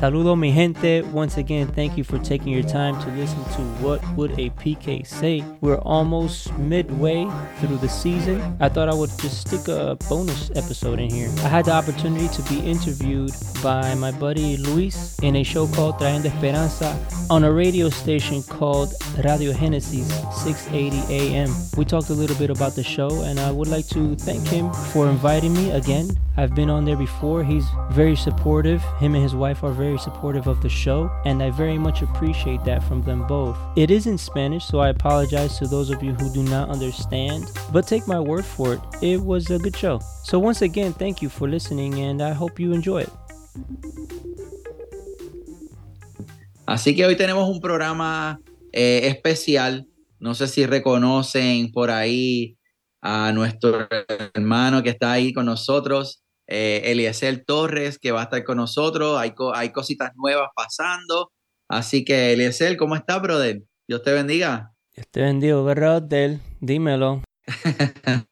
Saludo mi gente. Once again, thank you for taking your time to listen to What Would a PK Say? We're almost midway through the season. I thought I would just stick a bonus episode in here. I had the opportunity to be interviewed by my buddy Luis in a show called Trayendo Esperanza on a radio station called Radio Genesis 680 AM. We talked a little bit about the show and I would like to thank him for inviting me again. I've been on there before. He's very supportive. Him and his wife are very supportive of the show, and I very much appreciate that from them both. It is in Spanish, so I apologize to those of you who do not understand, but take my word for it, it was a good show. So, once again, thank you for listening, and I hope you enjoy it. Así que hoy tenemos un programa eh, especial. No sé si reconocen por ahí a nuestro hermano que está ahí con nosotros, eh, Eliezer Torres, que va a estar con nosotros. Hay, hay cositas nuevas pasando. Así que, Eliezer, ¿cómo está, brother? Dios te bendiga. Dios te bendiga, brother. Dímelo.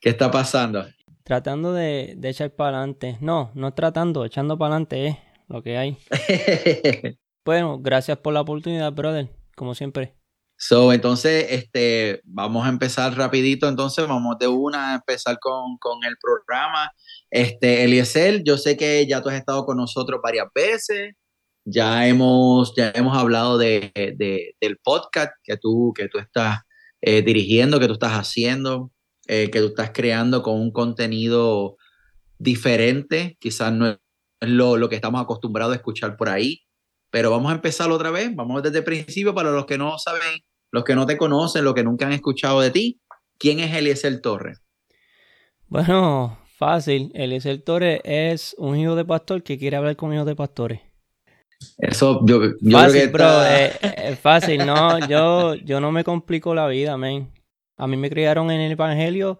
¿Qué está pasando? Tratando de, de echar para adelante. No, no tratando, echando para adelante es lo que hay. bueno, gracias por la oportunidad, brother, como siempre. So, entonces, este, vamos a empezar rapidito, entonces vamos de una a empezar con, con, el programa. Este, Eliezer, yo sé que ya tú has estado con nosotros varias veces, ya hemos, ya hemos hablado de, de del podcast que tú, que tú estás eh, dirigiendo, que tú estás haciendo, eh, que tú estás creando con un contenido diferente, quizás no es lo, lo que estamos acostumbrados a escuchar por ahí, pero vamos a empezar otra vez, vamos desde el principio para los que no saben, los que no te conocen, los que nunca han escuchado de ti. ¿Quién es Eliezer Torres? Bueno, fácil. Eliezer Torres es un hijo de pastor que quiere hablar con hijos de pastores. Eso, yo, yo fácil, creo que es, fácil, no, yo, yo no me complico la vida, man. A mí me criaron en el evangelio,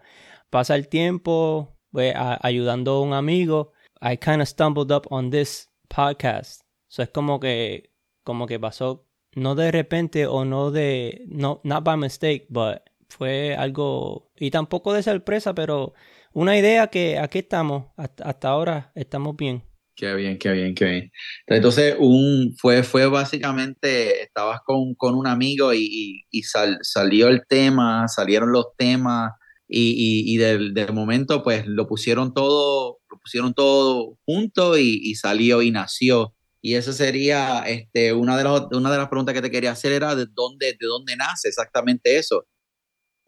pasa el tiempo, pues, ayudando a un amigo. I kind of stumbled up on this podcast es como que, como que pasó, no de repente o no de, no, not by mistake, but fue algo, y tampoco de sorpresa, pero una idea que aquí estamos, hasta, ahora estamos bien. Qué bien, qué bien, qué bien. Entonces, un, fue, fue básicamente, estabas con, con un amigo y, salió el tema, salieron los temas y, del, momento pues lo pusieron todo, lo pusieron todo junto y, salió y nació y esa sería este, una, de las, una de las preguntas que te quería hacer, era de dónde, de dónde nace exactamente eso.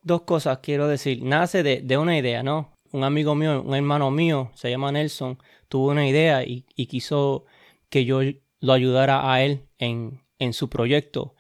Dos cosas quiero decir. Nace de, de una idea, ¿no? Un amigo mío, un hermano mío, se llama Nelson, tuvo una idea y, quiso que yo lo ayudara a él en, en su proyecto.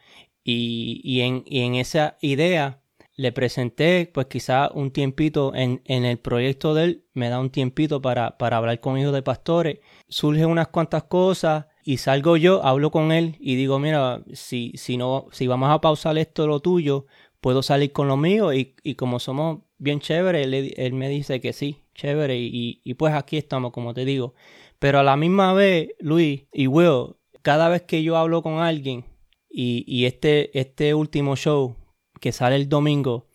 Y, y, en, y en esa idea le presenté, pues quizá un tiempito en, en, el proyecto de él, me da un tiempito para, para hablar con hijos de pastores. Surgen unas cuantas cosas y salgo yo, hablo con él y digo, mira, si, si, no, si vamos a pausar esto, lo tuyo, puedo salir con lo mío y, y como somos bien chéveres, él, me dice que sí, chévere y, y, pues aquí estamos, como te digo. Pero a la misma vez, Luis y Will, cada vez que yo hablo con alguien y, y este, este último show que sale el domingo,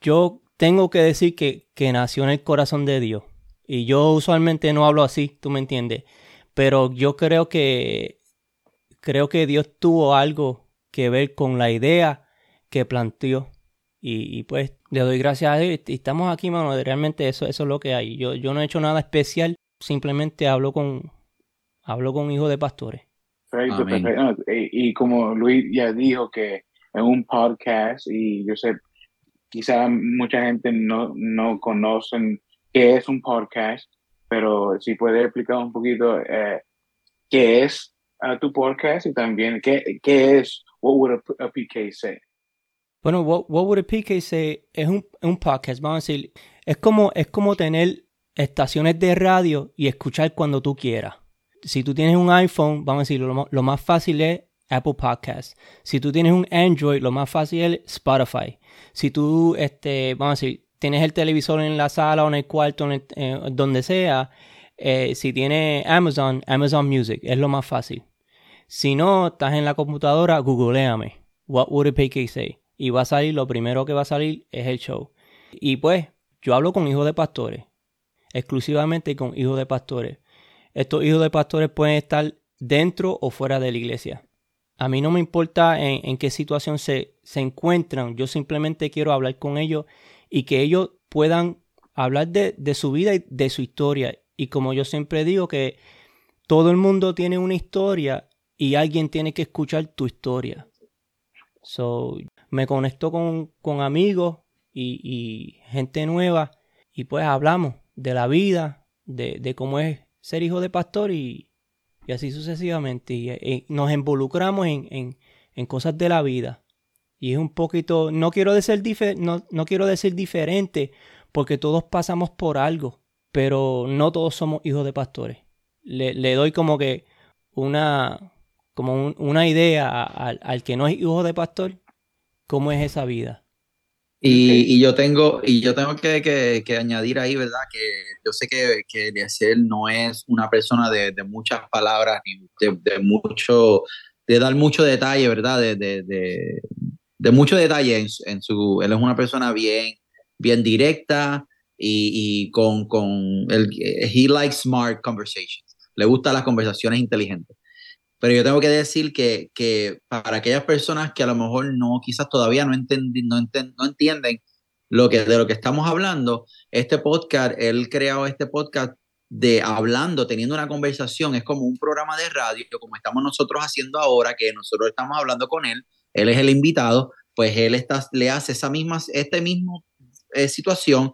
yo tengo que decir que, que nació en el corazón de Dios. Y yo usualmente no hablo así, tú me entiendes. Pero yo creo que creo que Dios tuvo algo que ver con la idea que planteó. Y, pues le doy gracias a Dios. Y estamos aquí, mano. Realmente eso, eso es lo que hay. Yo, yo no he hecho nada especial. Simplemente hablo con, hablo con hijos de pastores. Perfecto, perfecto. Y, como Luis ya dijo que es un podcast y yo sé, quizá mucha gente no, no conocen qué es un podcast pero si puede explicar un poquito eh, qué es uh, tu podcast y también qué, qué es What Would a, PK Say. Bueno, What, What Would a PK Say es un, un, podcast, vamos a decir, es como, es como tener estaciones de radio y escuchar cuando tú quieras. Si tú tienes un iPhone, vamos a decir, lo, lo más fácil es Apple Podcast. Si tú tienes un Android, lo más fácil es Spotify. Si tú, este, vamos a decir, tienes el televisor en la sala o en el cuarto, en eh, donde sea, eh, si tienes Amazon, Amazon Music, es lo más fácil. Si no, estás en la computadora, googleame. What would a PK say? Y va a salir, lo primero que va a salir es el show. Y pues, yo hablo con hijos de pastores. Exclusivamente con hijos de pastores. Estos hijos de pastores pueden estar dentro o fuera de la iglesia. A mí no me importa en, qué situación se, se, encuentran, yo simplemente quiero hablar con ellos y que ellos puedan hablar de, de su vida y de su historia. Y como yo siempre digo que todo el mundo tiene una historia y alguien tiene que escuchar tu historia. So, me conecto con, con amigos y, y, gente nueva y pues hablamos de la vida, de, de cómo es ser hijo de pastor y, y así sucesivamente. Y, eh, nos involucramos en, en, cosas de la vida. Y es un poquito, no quiero decir, no, no quiero decir diferente, porque todos pasamos por algo, pero no todos somos hijos de pastores. Le, le doy como que una, como una idea al, al que no es hijo de pastor, cómo es esa vida. Y, y, yo tengo, y yo tengo que, que, que, añadir ahí, ¿verdad? Que yo sé que, que Eliezer no es una persona de, de muchas palabras, ni de, de, mucho, de dar mucho detalle, ¿verdad? De, de, de mucho detalle en, en, su, él es una persona bien, bien directa y, y con, con, el, he likes smart conversations. Le gustan las conversaciones inteligentes. Pero yo tengo que decir que, que para aquellas personas que a lo mejor no, quizás todavía no, no, no entienden lo que, de lo que estamos hablando, este podcast, él creado este podcast de hablando, teniendo una conversación, es como un programa de radio, como estamos nosotros haciendo ahora, que nosotros estamos hablando con él, él es el invitado, pues él está, le hace esa misma, este mismo eh, situación,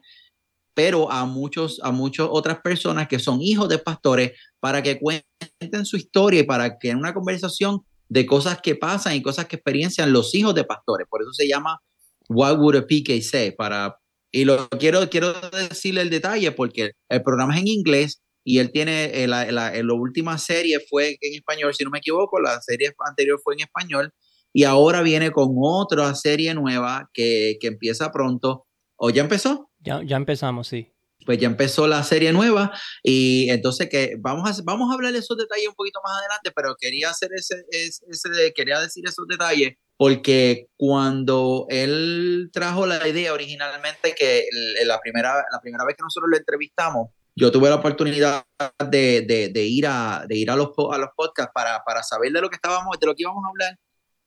pero a muchos, a muchas otras personas que son hijos de pastores, para que cuenten su historia y para que en una conversación de cosas que pasan y cosas que experiencian los hijos de pastores. Por eso se llama What Would a PK Say? Para, y lo quiero, quiero decirle el detalle porque el programa es en inglés y él tiene, eh, la, la, la, última serie fue en español, si no me equivoco, la serie anterior fue en español y ahora viene con otra serie nueva que, que empieza pronto. ¿O ya empezó? Ya, ya empezamos, sí pues ya empezó la serie nueva y entonces que vamos a, vamos a hablar de esos detalles un poquito más adelante, pero quería hacer ese, ese, quería decir esos detalles porque cuando él trajo la idea originalmente que la primera, la primera vez que nosotros lo entrevistamos, yo tuve la oportunidad de, de, de ir a, de ir a los, a los podcasts para, para saber de lo que estábamos, de lo que íbamos a hablar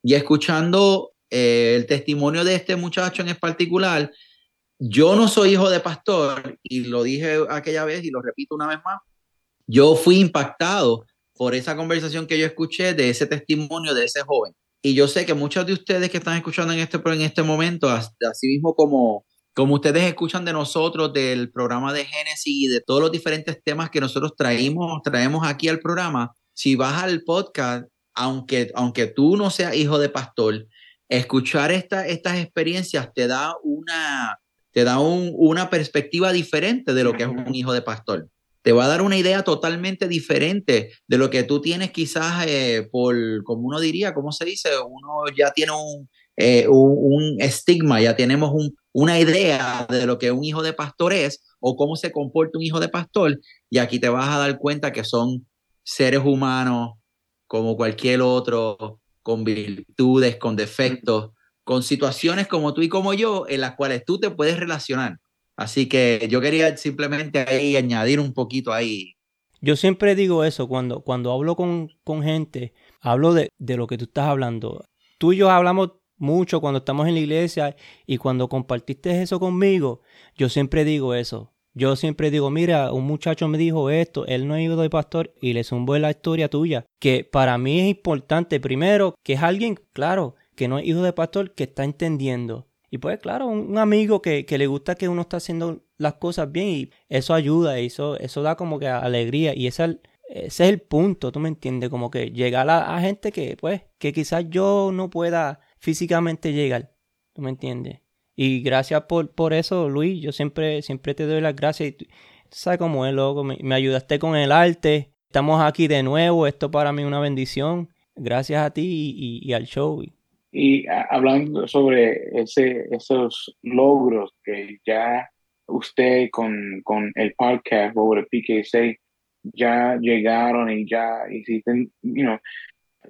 y escuchando eh, el testimonio de este muchacho en particular, yo no soy hijo de pastor y lo dije aquella vez y lo repito una vez más. Yo fui impactado por esa conversación que yo escuché de ese testimonio de ese joven. Y yo sé que muchos de ustedes que están escuchando en este, en este momento, así mismo como, como ustedes escuchan de nosotros, del programa de Génesis y de todos los diferentes temas que nosotros traemos, traemos aquí al programa, si vas al podcast, aunque, aunque tú no seas hijo de pastor, escuchar esta, estas experiencias te da una, te da una perspectiva diferente de lo que es un hijo de pastor. Te va a dar una idea totalmente diferente de lo que tú tienes quizás eh, por, como uno diría, ¿cómo se dice? Uno ya tiene un, eh, un, estigma, ya tenemos una idea de lo que un hijo de pastor es o cómo se comporta un hijo de pastor y aquí te vas a dar cuenta que son seres humanos como cualquier otro, con virtudes, con defectos, con situaciones como tú y como yo en las cuales tú te puedes relacionar. Así que yo quería simplemente ahí añadir un poquito ahí. Yo siempre digo eso cuando, cuando hablo con, con gente, hablo de, de lo que tú estás hablando. Tú y yo hablamos mucho cuando estamos en la iglesia y cuando compartiste eso conmigo, yo siempre digo eso. Yo siempre digo, mira, un muchacho me dijo esto, él no ido de pastor y le zumbó la historia tuya, que para mí es importante primero que es alguien, claro, que no es hijo de pastor, que está entendiendo. Y pues claro, un, amigo que, le gusta que uno está haciendo las cosas bien y eso ayuda, eso, eso da como que alegría y ese, es el punto, tú me entiendes, como que llegar a, gente que pues, que quizás yo no pueda físicamente llegar, tú me entiendes. Y gracias por, por eso, Luis, yo siempre, siempre te doy las gracias. Y sabes cómo es, loco, me, ayudaste con el arte, estamos aquí de nuevo, esto para mí es una bendición. Gracias a ti y, al show. Y hablando sobre ese, esos logros que ya usted con, con el podcast sobre PK6 ya llegaron y ya hiciste, you know,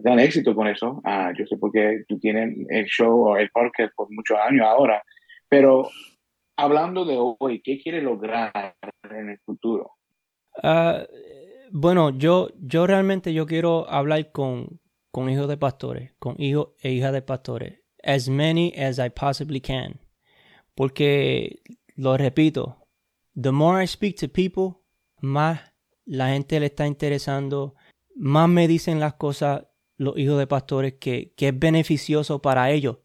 dan éxito con eso. Ah, yo sé porque tú tienes el show o el podcast por muchos años ahora, pero hablando de hoy, ¿qué quiere lograr en el futuro? Uh, Bueno, yo, yo realmente yo quiero hablar con, con hijos de pastores, con hijos e hijas de pastores. As many as I possibly can. Porque, lo repito, the more I speak to people, más la gente le está interesando, más me dicen las cosas los hijos de pastores que, que es beneficioso para ellos.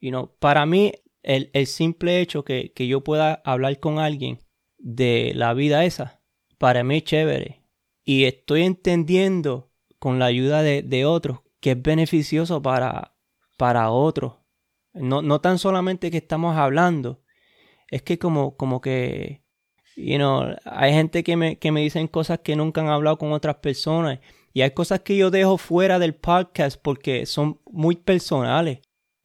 You know, para mí, el, el simple hecho que, que, yo pueda hablar con alguien de la vida esa, para mí es chévere. Y estoy entendiendo con la ayuda de, de otros que es beneficioso para, para otros. No, no tan solamente que estamos hablando, es que como, como que, you know, hay gente que me, que me dicen cosas que nunca han hablado con otras personas y hay cosas que yo dejo fuera del podcast porque son muy personales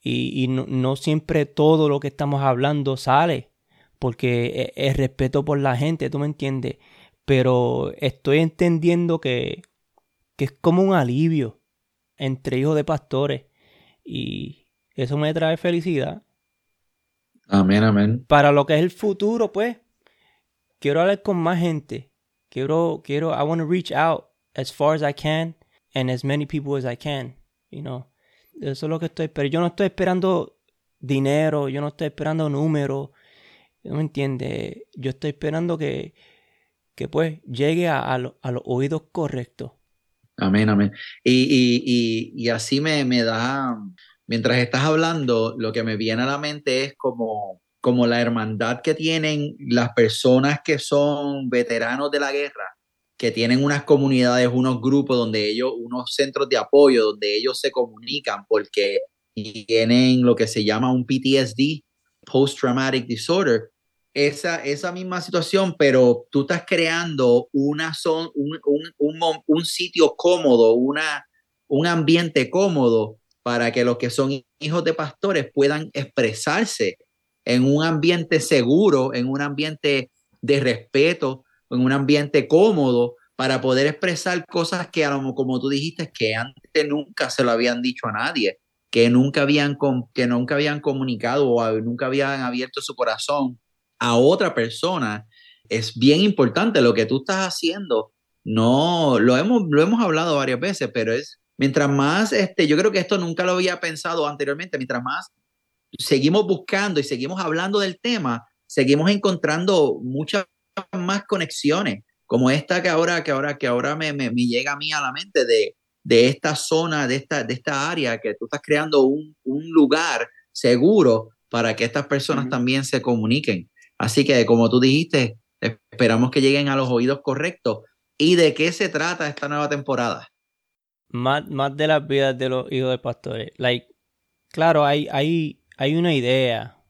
y, no, siempre todo lo que estamos hablando sale porque es, es, respeto por la gente, tú me entiendes. Pero estoy entendiendo que, que es como un alivio entre hijos de pastores y eso me trae felicidad. Amén, amén. Para lo que es el futuro, pues, quiero hablar con más gente. Quiero, quiero, I want to reach out as far as I can and as many people as I can, you know. Eso es lo que estoy pero Yo no estoy esperando dinero, yo no estoy esperando números, ¿no me entiendes? Yo estoy esperando que, que pues llegue a, a, los oídos correctos. Amén, amén. Y, y, y, y así me, me, da, mientras estás hablando, lo que me viene a la mente es como, como la hermandad que tienen las personas que son veteranos de la guerra que tienen unas comunidades, unos grupos donde ellos, unos centros de apoyo donde ellos se comunican porque tienen lo que se llama un PTSD, Post Traumatic Disorder. Esa, esa misma situación, pero tú estás creando una son, un, un, un, sitio cómodo, una, un ambiente cómodo para que los que son hijos de pastores puedan expresarse en un ambiente seguro, en un ambiente de respeto, en un ambiente cómodo para poder expresar cosas que, como tú dijiste, que antes nunca se lo habían dicho a nadie, que nunca habían, que nunca habían comunicado o nunca habían abierto su corazón a otra persona. Es bien importante lo que tú estás haciendo. No, lo hemos, lo hemos hablado varias veces, pero es, mientras más, este, yo creo que esto nunca lo había pensado anteriormente, mientras más seguimos buscando y seguimos hablando del tema, seguimos encontrando muchas más conexiones, como esta que ahora, que ahora, que ahora me, me, llega a mí a la mente de, de esta zona, de esta, de esta área, que tú estás creando un, un lugar seguro para que estas personas también se comuniquen. Así que, como tú dijiste, esperamos que lleguen a los oídos correctos. ¿Y de qué se trata esta nueva temporada? Más, más de las vidas de los hijos de pastores. Like, claro, hay, hay, hay una idea,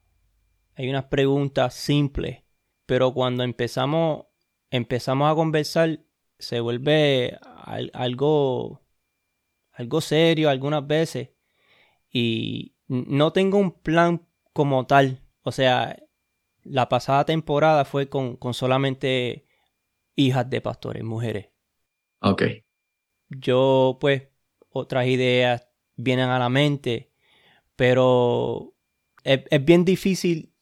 hay unas preguntas simples pero cuando empezamos, empezamos a conversar, se vuelve algo, algo serio algunas veces. Y no tengo un plan como tal. O sea, la pasada temporada fue con, con solamente hijas de pastores, mujeres. Ok. Yo, pues, otras ideas vienen a la mente, pero es, es bien difícil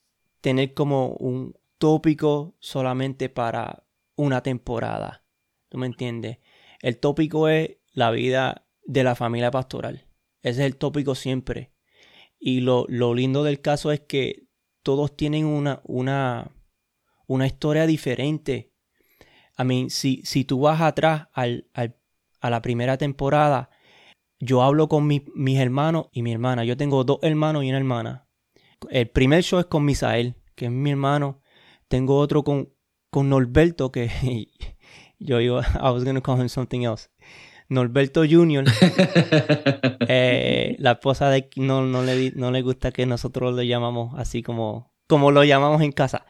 tener como un, tópico solamente para una temporada. ¿Tú me entiendes? El tópico es la vida de la familia pastoral. Ese es el tópico siempre. Y lo, lindo del caso es que todos tienen una, una, una historia diferente. I si, si tú vas atrás al, a la primera temporada, yo hablo con mis hermanos y mi hermana. Yo tengo dos hermanos y una hermana. El primer show es con Misael, que es mi hermano. Tengo otro con, con Norberto que yo iba, I was going to call him something else. Norberto Jr., eh, la esposa de no, no, le, no le gusta que nosotros lo llamamos así como, como lo llamamos en casa.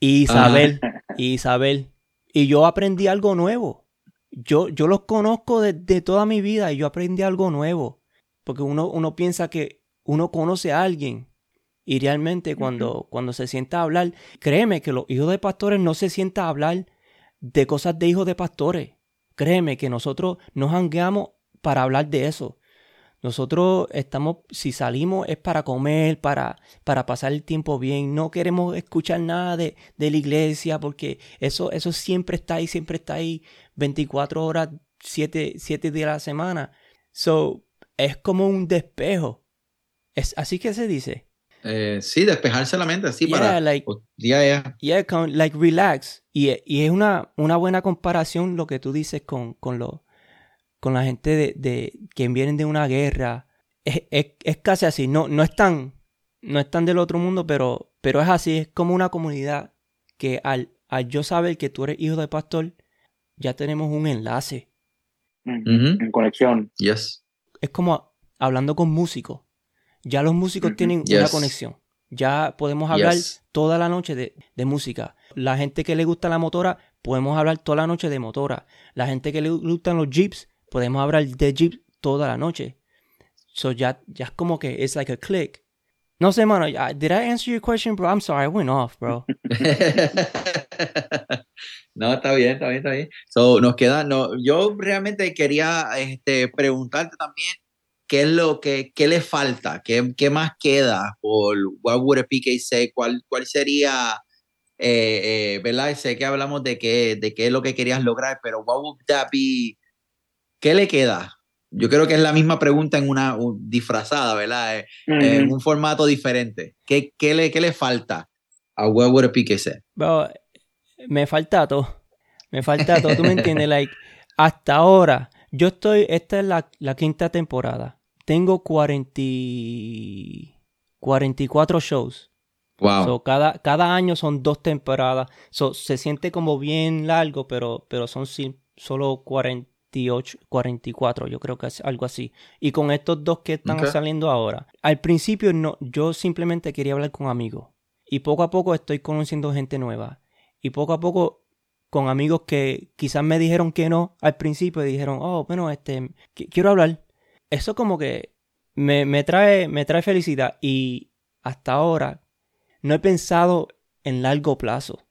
Isabel, Isabel. Y yo aprendí algo nuevo. Yo, yo los conozco de, de, toda mi vida y yo aprendí algo nuevo. Porque uno, uno piensa que uno conoce a alguien y realmente cuando, cuando se sienta a hablar, créeme que los hijos de pastores no se sientan a hablar de cosas de hijos de pastores. Créeme que nosotros nos hangueamos para hablar de eso. Nosotros estamos, si salimos es para comer, para, para pasar el tiempo bien. No queremos escuchar nada de, de la iglesia porque eso, eso siempre está ahí, siempre está ahí. 24 horas, 7, días a la semana. So, es como un despejo. Es así que se dice. Eh, sí, despejarse la mente así para like, yeah, yeah. like relax. Y, y, es una, una buena comparación lo que tú dices con, con, lo, con la gente de, de, que vienen de una guerra. Es, es, es, casi así. No, no, están, no están del otro mundo, pero, pero es así. Es como una comunidad que al, al yo saber que tú eres hijo de pastor, ya tenemos un enlace. En conexión. Yes. Es como hablando con músicos. Ya los músicos tienen una conexión. Ya podemos hablar toda la noche de, de, música. La gente que le gusta la motora, podemos hablar toda la noche de motora. La gente que le gustan los jeeps, podemos hablar de jeeps toda la noche. So ya, ya es como que es like a click. No sé, mano. Did I answer your question, bro? I'm sorry, I went off, bro. no, está bien, está bien, está bien. So, nos queda, no, yo realmente quería este, preguntarte también qué es lo que qué le falta, qué, qué más queda por What Would a PK Say, cuál, cuál sería, eh, eh, ¿verdad? Sé que hablamos de qué, de qué es lo que querías lograr, pero What Would That Be, ¿qué le queda? Yo creo que es la misma pregunta en una disfrazada, ¿verdad? Eh, en un formato diferente. ¿Qué, qué, le, qué le falta a What Would a PK Say? me falta todo. Me falta todo, ¿tú me entiendes? Like, hasta ahora, yo estoy, esta es la, la quinta temporada tengo 40, 44 shows. Wow. cada, cada año son dos temporadas. se siente como bien largo, pero, pero son solo 48, 44, yo creo que es algo así. Y con estos dos que están saliendo ahora. Al principio no, yo simplemente quería hablar con amigos. Y poco a poco estoy conociendo gente nueva. Y poco a poco con amigos que quizás me dijeron que no al principio y dijeron, oh, bueno, este, quiero hablar eso como que me, trae, me trae felicidad y hasta ahora no he pensado en largo plazo.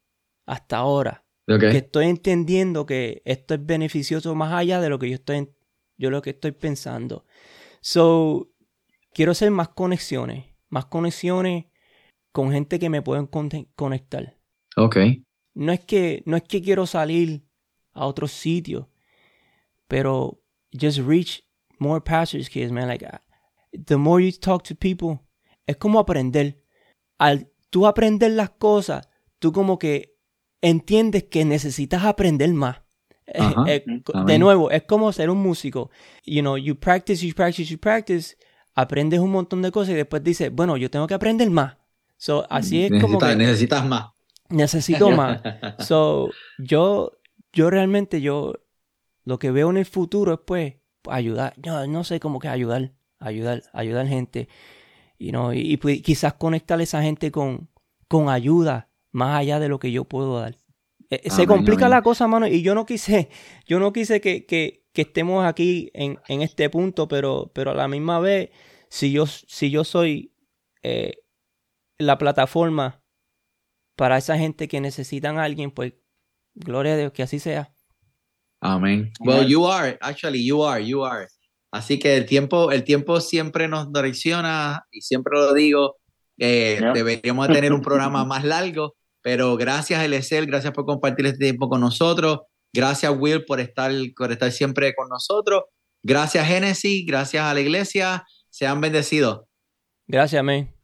Hasta ahora. Que estoy entendiendo que esto es beneficioso más allá de lo que yo estoy, yo lo que estoy pensando. So, quiero hacer más conexiones. Más conexiones con gente que me pueden conectar. Ok. No es que, no es que quiero salir a otros sitios, pero just reach more pastors kids, man. Like, the more you talk to people, es como aprender. Al tú aprender las cosas, tú como que entiendes que necesitas aprender más. Eh, de nuevo, es como ser un músico. You know, you practice, you practice, you practice, aprendes un montón de cosas y después dices, bueno, yo tengo que aprender más. So, así es como que... Necesitas más. Necesito más. so, yo, yo realmente, yo, lo que veo en el futuro es pues, ayudar, no, no sé cómo que ayudar, ayudar, ayudar gente. y pues, quizás conectar a esa gente con, con ayuda más allá de lo que yo puedo dar. Eh, eh, se complica la cosa, mano, y yo no quise, yo no quise que, que, que estemos aquí en, en, este punto, pero, pero a la misma vez, si yo, si yo soy eh, la plataforma para esa gente que necesitan a alguien, pues gloria a Dios, que así sea. Amén. Well, you are, actually, you are, you are. Así que el tiempo, el tiempo siempre nos direcciona y siempre lo digo, eh, deberíamos tener un programa más largo, pero gracias Eliezer, gracias por compartir este tiempo con nosotros, gracias Will por estar, por estar siempre con nosotros, gracias Genesis, gracias a la iglesia, sean bendecidos. Gracias, amén.